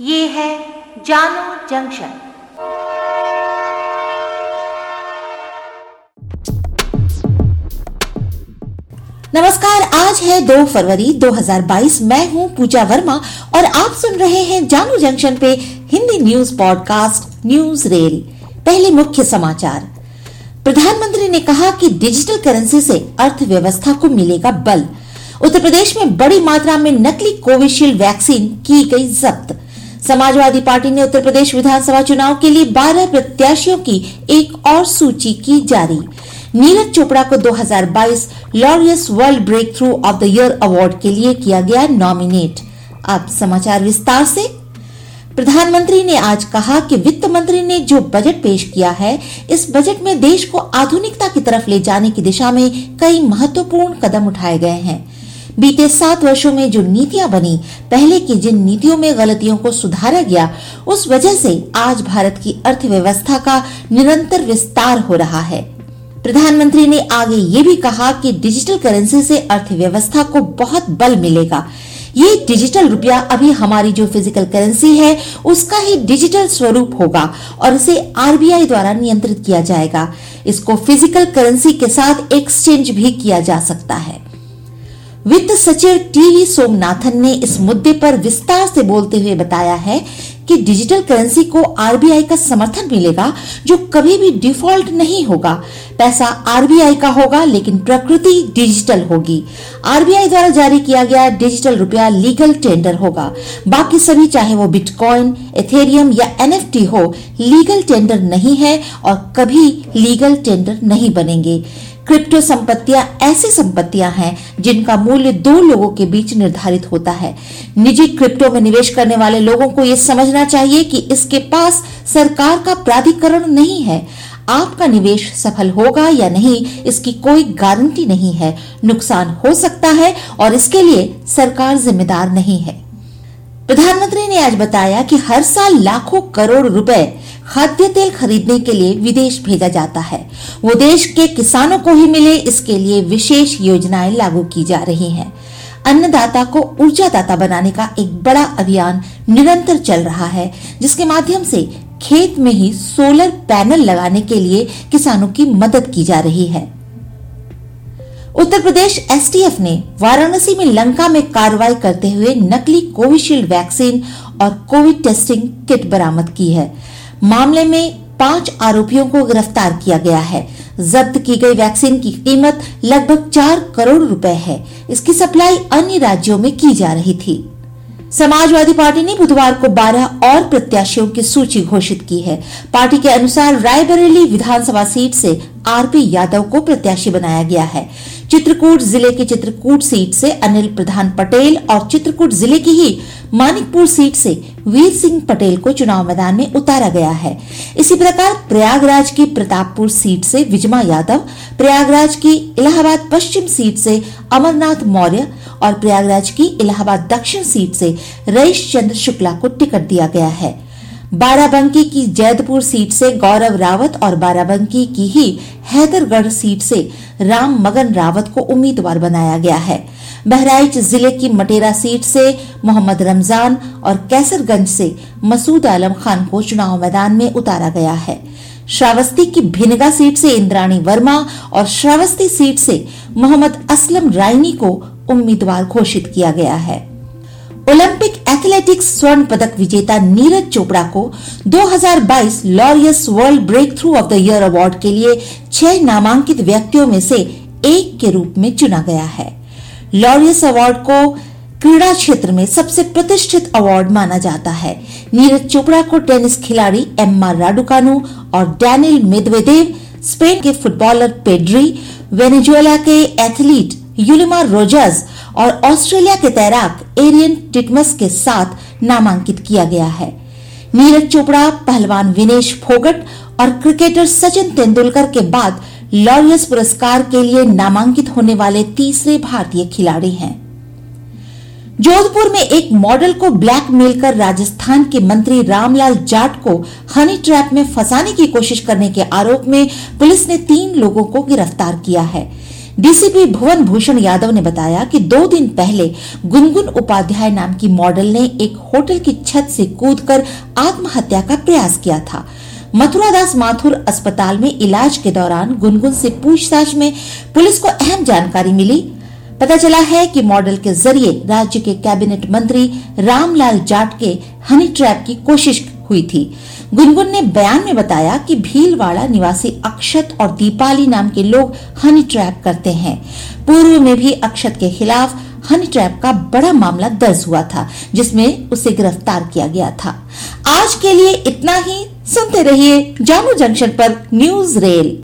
ये है जानो जंक्शन। नमस्कार, आज है 2 फरवरी 2022 मैं हूँ पूजा वर्मा और आप सुन रहे हैं जानू जंक्शन पे Hindi news podcast, news rail. पहले मुख्य समाचार। प्रधानमंत्री ने कहा कि डिजिटल करेंसी से अर्थव्यवस्था को मिलेगा बल। उत्तर प्रदेश में बड़ी मात्रा में नकली कोविशील्ड वैक्सीन की गई जब्त। समाजवादी पार्टी ने उत्तर प्रदेश विधानसभा चुनाव के लिए 12 प्रत्याशियों की एक और सूची की जारी। नीरज चोपड़ा को 2022 Laureus world breakthrough of the year award के लिए किया गया नॉमिनेट अब समाचार विस्तार से। प्रधानमंत्री ने आज कहा कि वित्त मंत्री ने जो बजट पेश किया है, इस बजट में देश को आधुनिकता की तरफ़ ले जाने की दिशा में कई महत्वपूर्ण कदम उठाए गए हैं। बीते सात वर्षों में जो नीतियाँ बनी, पहले की जिन नीतियों में गलतियों को सुधारा गया, उस वजह से आज भारत की अर्थव्यवस्था का निरंतर विस्तार हो रहा है। प्रधानमंत्री ने आगे ये भी कहा कि डिजिटल करेंसी से अर्थव्यवस्था को बहुत बल मिलेगा। ये डिजिटल रुपया अभी हमारी जो फ़िज़िकल करेंसी है, उसका ही डिजिटल स्वरूप होगा और इसे आरबीआई द्वारा नियंत्रित किया जाएगा। इसको फ़िज़िकल करेंसी के साथ एक्सचेंज भी किया जा सकता है। वित्त सचिव टीवी सोमनाथन ने इस मुद्दे पर विस्तार से बोलते हुए बताया है कि डिजिटल करेंसी को आरबीआई का समर्थन मिलेगा, जो कभी भी डिफ़ॉल्ट नहीं होगा। पैसा आरबीआई का होगा, लेकिन प्रकृति डिजिटल होगी। आरबीआई द्वारा जारी किया गया डिजिटल रुपया लीगल टेंडर होगा। बाकी सभी, चाहे वो बिटकॉइन एथेरियम या एनएफटी हो, लीगल टेंडर नहीं है और कभी लीगल टेंडर नहीं बनेंगे। क्रिप्टो संपत्तियाँ ऐसी संपत्तियाँ हैं जिनका मूल्य दो लोगों के बीच निर्धारित होता है। निजी क्रिप्टो में निवेश करने वाले लोगों को यह समझना चाहिए कि इसके पास सरकार का प्राधिकरण नहीं है। आपका निवेश सफल होगा या नहीं, इसकी कोई गारंटी नहीं है। नुकसान हो सकता है और इसके लिए सरकार जिम्मेदार नहीं है। प्रधानमंत्री ने आज बताया कि हर साल लाखों करोड़ रुपए खाद्य तेल खरीदने के लिए विदेश भेजा जाता है। वो देश के किसानों को ही मिले, इसके लिए विशेष योजनाएँ लागू की जा रही हैं। अन्नदाता को ऊर्जादाता बनाने का एक बड़ा अभियान निरंतर चल रहा है, जिसके माध्यम से खेत में ही सोलर पैनल लगाने के लिए किसानों की मदद की जा रही है। उत्तर प्रदेश एसटीएफ ने वाराणसी में लंका में कार्रवाई करते हुए नकली कोविशील्ड वैक्सीन और कोविड टेस्टिंग किट बरामद की है। मामले में पाँच आरोपियों को गिरफ़्तार किया गया है। जब्त की गई वैक्सीन की कीमत लगभग चार करोड़ रुपए है। इसकी सप्लाई अन्य राज्यों में की जा रही थी। समाजवादी पार्टी ने बुधवार को 12 और प्रत्याशियों की सूची घोषित की है। पार्टी के अनुसार रायबरेली विधानसभा सीट से आरपी यादव को प्रत्याशी बनाया गया है। चित्रकूट ज़िले की चित्रकूट सीट से अनिल प्रधान पटेल और चित्रकूट ज़िले की ही मानिकपुर सीट से वीर सिंह पटेल को चुनाव मैदान में उतारा गया है। इसी प्रकार प्रयागराज की प्रतापपुर सीट से विजमा यादव, प्रयागराज की इलाहाबाद पश्चिम सीट से अमरनाथ मौर्य और प्रयागराज की इलाहाबाद दक्षिण सीट से रईश चंद्र शुक्ला को टिकट दिया गया है। बाराबंकी की जैदपुर सीट से गौरव रावत और बाराबंकी की ही हैदरगढ़ सीट से राम मगन रावत को उम्मीदवार बनाया गया है। बहराइच ज़िले की मटेरा सीट से मोहम्मद रमज़ान और कैसरगंज से मसूद आलम खान को चुनाव मैदान में उतारा गया है। श्रावस्ती की भिनगा सीट से इंद्राणी वर्मा और श्रावस्ती सीट से मोहम्मद असलम रायनी को उम्मीदवार घोषित किया गया है। ओलंपिक एथलेटिक्स स्वर्ण पदक विजेता नीरज चोपड़ा को 2022 Laureus world breakthrough of the year award के लिए छह नामांकित व्यक्तियों में से एक के रूप में चुना गया है। लॉरियस अवार्ड को क्रीड़ा क्षेत्र में सबसे प्रतिष्ठित अवार्ड माना जाता है। नीरज चोपड़ा को टेनिस खिलाड़ी एम आर राडुकानू और डैनियल मेदवेदेव स्पेन के फुटबॉलर पेड्री वेनेजुएला के एथलीट यूलिमा रोजर्स और ऑस्ट्रेलिया के तैराक एरियन टिटमस के साथ नामांकित किया गया है। नीरज चोपड़ा, पहलवान विनेश फोगट और क्रिकेटर सचिन तेंदुलकर के बाद लॉरियस पुरस्कार के लिए नामांकित होने वाले तीसरे भारतीय खिलाड़ी हैं। जोधपुर में एक मॉडल को ब्लैकमेल कर राजस्थान के मंत्री रामलाल जाट को हनी ट्रैप में फंसाने की कोशिश करने के आरोप में पुलिस ने तीन लोगों को गिरफ़्तार किया है। डीसीपी भुवन भूषण यादव ने बताया कि दो दिन पहले गुनगुन उपाध्याय नाम की मॉडल ने एक होटल की छत से कूदकर आत्महत्या का प्रयास किया था। मथुरा दास माथुर अस्पताल में इलाज के दौरान गुनगुन से पूछताछ में पुलिस को अहम जानकारी मिली। पता चला है कि मॉडल के ज़रिए राज्य के कैबिनेट मंत्री रामलाल जाट के हनी ट्रैप की कोशिश हुई थी। गुनगुन ने बयान में बताया कि भीलवाड़ा निवासी अक्षत और दीपाली नाम के लोग हनी ट्रैप करते हैं। पूर्व में भी अक्षत के खिलाफ हनी ट्रैप का बड़ा मामला दर्ज हुआ था, जिसमें उसे गिरफ़्तार किया गया था। आज के लिए इतना ही। सुनते रहिए जानू जंक्शन पर न्यूज़ रेल।